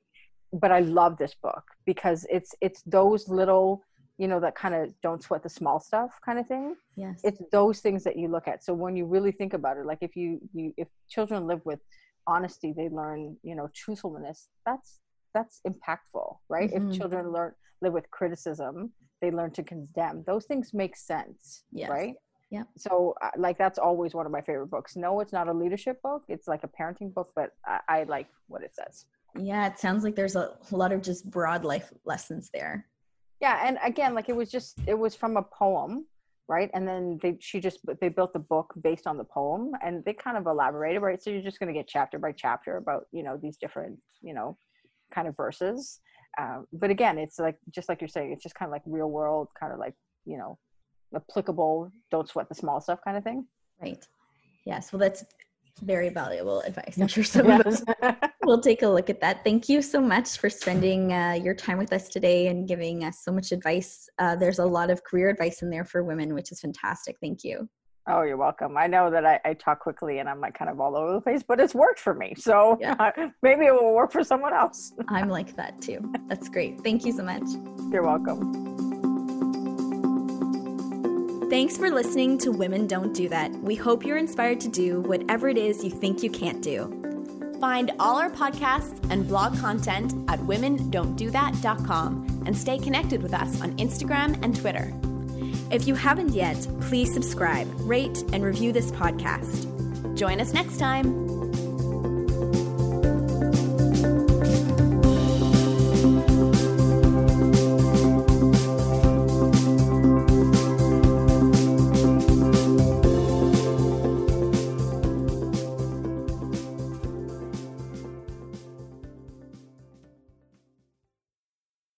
S4: But I love this book because it's it's those little, you know, that kind of don't sweat the small stuff kind of thing.
S2: Yes.
S4: It's those things that you look at. So when you really think about it, like if you, you if children live with honesty, they learn, you know, truthfulness. That's that's impactful right? Mm-hmm. if children learn live with criticism they learn to condemn. Those things make sense yes. right?
S2: Yeah
S4: so uh, like that's always one of my favorite books. No it's not a leadership book. It's like a parenting book but I, I like what it says.
S2: Yeah it sounds like there's a lot of just broad life lessons there.
S4: Yeah and again like it was just it was from a poem right? And then they she just they built the book based on the poem and they kind of elaborated right? So you're just going to get chapter by chapter about you know these different you know kind of verses. Um, but again, it's like just like you're saying, it's just kind of like real world, kind of like you know, applicable. Don't sweat the small stuff, kind of thing.
S2: Right. Yes. Well, that's very valuable advice. I'm sure some of us will take a look at that. Thank you so much for spending uh, your time with us today and giving us so much advice. Uh, there's a lot of career advice in there for women, which is fantastic. Thank you.
S4: Oh, you're welcome. I know that I, I, talk quickly and I'm like kind of all over the place, but it's worked for me. So yeah. maybe it will work for someone else.
S2: I'm like that too. That's great. Thank you so much.
S4: You're welcome.
S1: Thanks for listening to Women Don't Do That. We hope you're inspired to do whatever it is you think you can't do. Find all our podcasts and blog content at womendon'tdothat.com and stay connected with us on Instagram and Twitter. If you haven't yet, please subscribe, rate, and review this podcast. Join us next time.